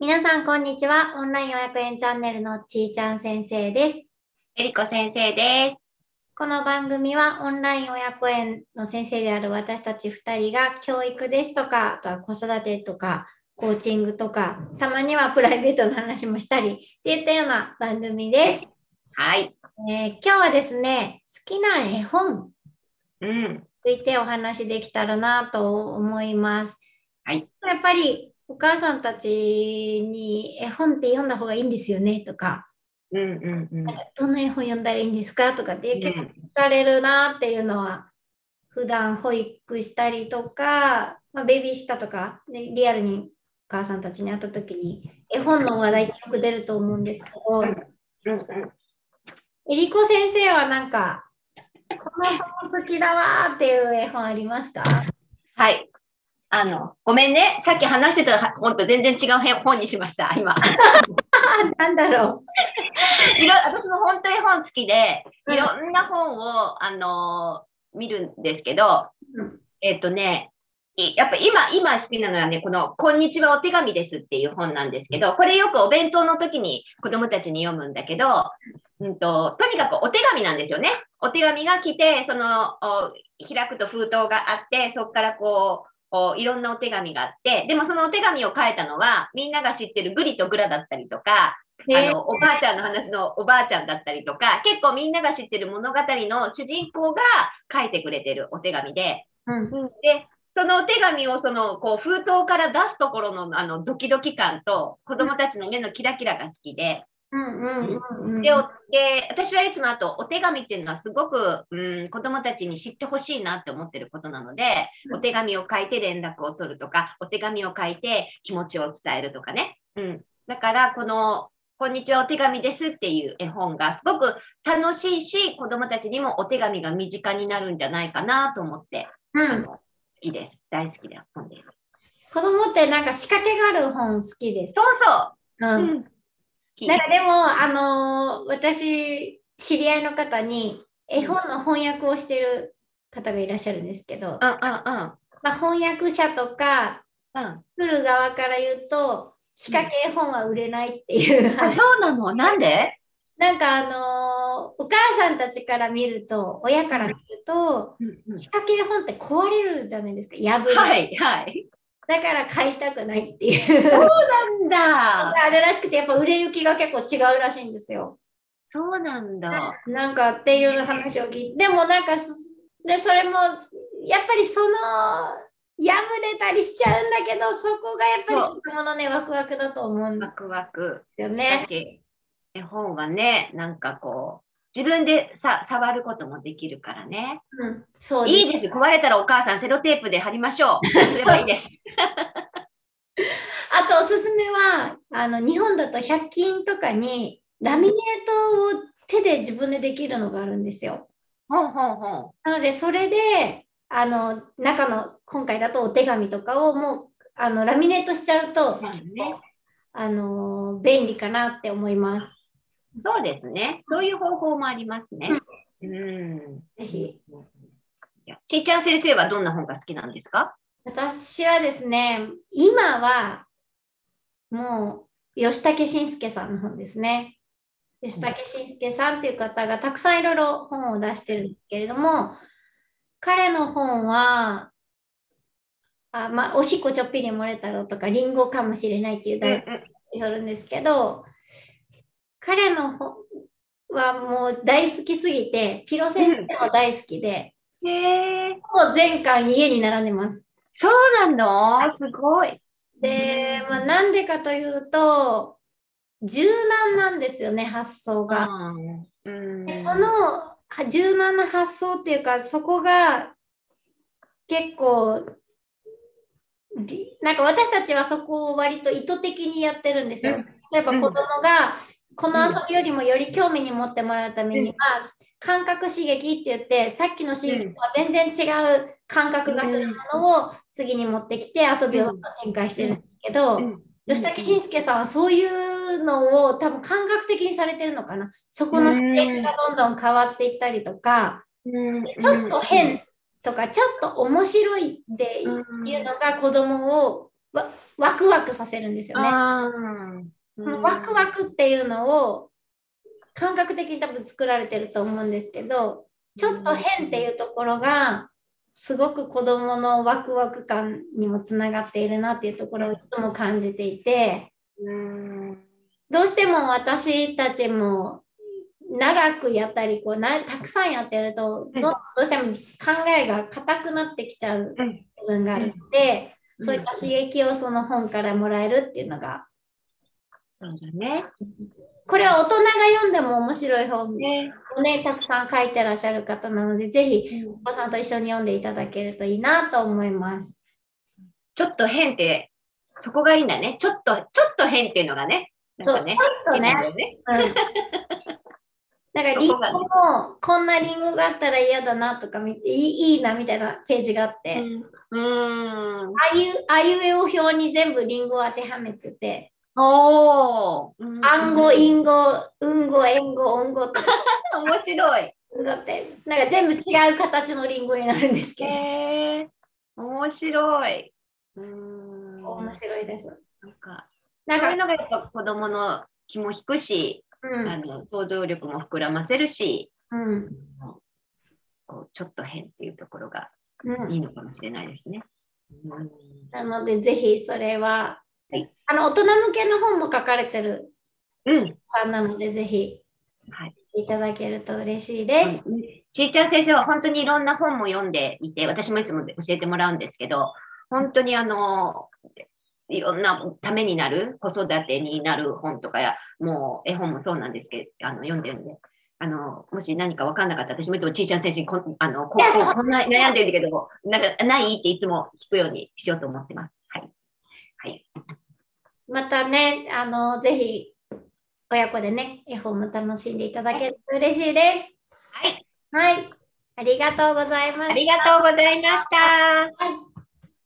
皆さん、こんにちは。オンライン500円チャンネルのちーちゃん先生です。えりこ先生です。この番組はオンライン親子園の先生である私たち2人が教育ですとか、あとは子育てとか、コーチングとか、たまにはプライベートの話もしたりっていったような番組です。はい。えー今日はですね、好きな絵本うん。についてお話できたらなと思います。はい。やっぱりお母さんたちに絵本って読んだ方がいいんですよねとか、うんうんうん。どんな絵本読んだらいいんですかとかってうん結構聞かれるなっていうのは、普段保育したりとか、まあ、ベビーシッターとか、ね、リアルにお母さんたちに会った時に絵本の話題ってよく出ると思うんですけど、うんうん。えりこ先生はなんか、この本好きだわーっていう絵本ありますか？はい。あの、ごめんね。さっき話してた本と全然違う本にしました、今。あ、なんだろ いろ私も本当に本好きで、うんいろんな本を、あの見るんですけど、うんえっとね、いやっぱ今、今好きなのはね、この、こんにちはお手紙ですっていう本なんですけど、これよくお弁当の時に子供たちに読むんだけど、うんと、とにかくお手紙なんですよね。お手紙が来て、その、お開くと封筒があって、そこからこう、おいろんなお手紙があって、でもそのお手紙を書いたのは、みんなが知ってるグリとグラだったりとか、う。あの、おばあちゃんの話のおばあちゃんだったりとか、結構みんなが知ってる物語の主人公が書いてくれてるお手紙で、うんで、そのお手紙をその、こう、封筒から出すところの、あの、ドキドキ感と、子供たちの目のキラキラが好きで、うんうんうんうんで、私はいつもあと、お手紙っていうのはすごく、うん、子供たちに知ってほしいなって思ってることなので、うんお手紙を書いて連絡を取るとか、お手紙を書いて気持ちを伝えるとかね。うん。だから、この、こんにちはお手紙ですっていう絵本がすごく楽しいし、子供たちにもお手紙が身近になるんじゃないかなと思って、うん好きです。大好きな本です。子供ってなんか仕掛けがある本好きです。そうそう。うんなんかでも、あのー私、知り合いの方に絵本の翻訳をしてる方がいらっしゃるんですけど、うんうんうん。まあ、翻訳者とかうん。来る側から言うと、仕掛け絵本は売れないっていうあ、話。そうなの？なんで？なんかあのーお母さんたちから見ると、親から見ると、うんうん仕掛け絵本って壊れるじゃないですか、破れる。はいはい。だから買いたくないっていう。なんだ。あれらしくて、やっぱ売れ行きが結構違うらしいんですよ。そうなんだ。なんかっていう話を聞いて、でもなんかそ、でそれも、やっぱりその、破れたりしちゃうんだけど、そこがやっぱりそう子供のね、ワクワクだと思うんでワクワク。よね。て絵本はね、なんかこう、自分でさ触ることもできるからね。うん、そういいです。壊れたらお母さんセロテープで貼りましょう。すればいいです。あとおすすめは、あの日本だと100均とかにラミネートを手で自分でできるのがあるんですよ。ほんほんほん。なので、それで、あの中の今回だとお手紙とかをもうあのラミネートしちゃうと、ね。あの便利かなって思います。そうですね。そういう方法もありますね。うん。ぜひ。ちーちゃん先生はどんな本が好きなんですか？私はですね、今はもう吉武慎介さんの本ですね。吉武慎介さんっていう方がたくさんいろいろ本を出してるんですけれども、彼の本は、あまあ、おしっこちょっぴり漏れたろとか、リンゴかもしれないっていう題するんですけど、彼の本はもう大好きすぎて、ピロ先生も大好きで、へえ。もう全巻家に並んでます。そうなの？すごい。で、まあ、なんでかというと、柔軟なんですよね、発想が。うん。でそのは柔軟な発想っていうか、そこが結構、りなんか私たちはそこを割と意図的にやってるんですよ。うん例えば子供がこの遊びよりもより興味に持ってもらうためには、感覚刺激って言って、さっきの刺激とは全然違う感覚がするものを次に持ってきて遊びを展開してるんですけど、うん。吉武慎介さんはそういうのを多分感覚的にされてるのかな。そこの視点がどんどん変わっていったりとか、うん。ちょっと変とか、ちょっと面白いっていうのが子供をわワクワクさせるんですよね。あそのワクワクっていうのを感覚的に多分作られてると思うんですけど、ちょっと変っていうところが、すごく子供のワクワク感にもつながっているなっていうところをいつも感じていて、うんどうしても私たちも長くやったりこうなたくさんやってるとどうんどうしても考えが硬くなってきちゃううん部分があるので、うん。そういった刺激をその本からもらえるっていうのがそうだね。これは大人が読んでも面白い本ねをねたくさん書いてらっしゃる方なのでぜひお子さんと一緒に読んでいただけるといいなと思います。ちょっと変って、そこがいいんだね。ちょっと、ちょっと変っていうのがね。なんかね。ちょっとねねうん なんかリンゴもこんなリンゴがあったら嫌だなとか見ていいいいなみたいなページがあって、うん。うん。あいうあいうえお表に全部リンゴを当てはめてて、おー。暗号、隠語、うんご、円語、音語とか、面白い。うんごって、なんか全部違う形のリンゴになるんですけど、へえ。面白い。うん。面白いです。なんか、なんかそういう、のがやっぱ子供の気も引くし、うんあの想像力も膨らませるし、うんこうちょっと変っていうところがうんいいのかもしれないですね。うんなので、ぜひそれは、はいあの大人向けの本も書かれてるうん。さんなので、ぜひはい。いただけると嬉しいです。ちーちゃん先生は本当にいろんな本も読んでいて、私もいつも教えてもらうんですけど、本当にあの、いろんなためになる、子育てになる本とかや、もう絵本もそうなんですけど、あの読んでるんで、あの、もし何か分かんなかったら、私もいつもちーちゃん先生にこんあのこここんな悩んでるんだけど、なんかない？っていつも聞くようにしようと思ってます。またね、あの、ぜひ、親子でね、絵本も楽しんでいただけると嬉しいです。はい。はい。ありがとうございました。ありがとうございました。はい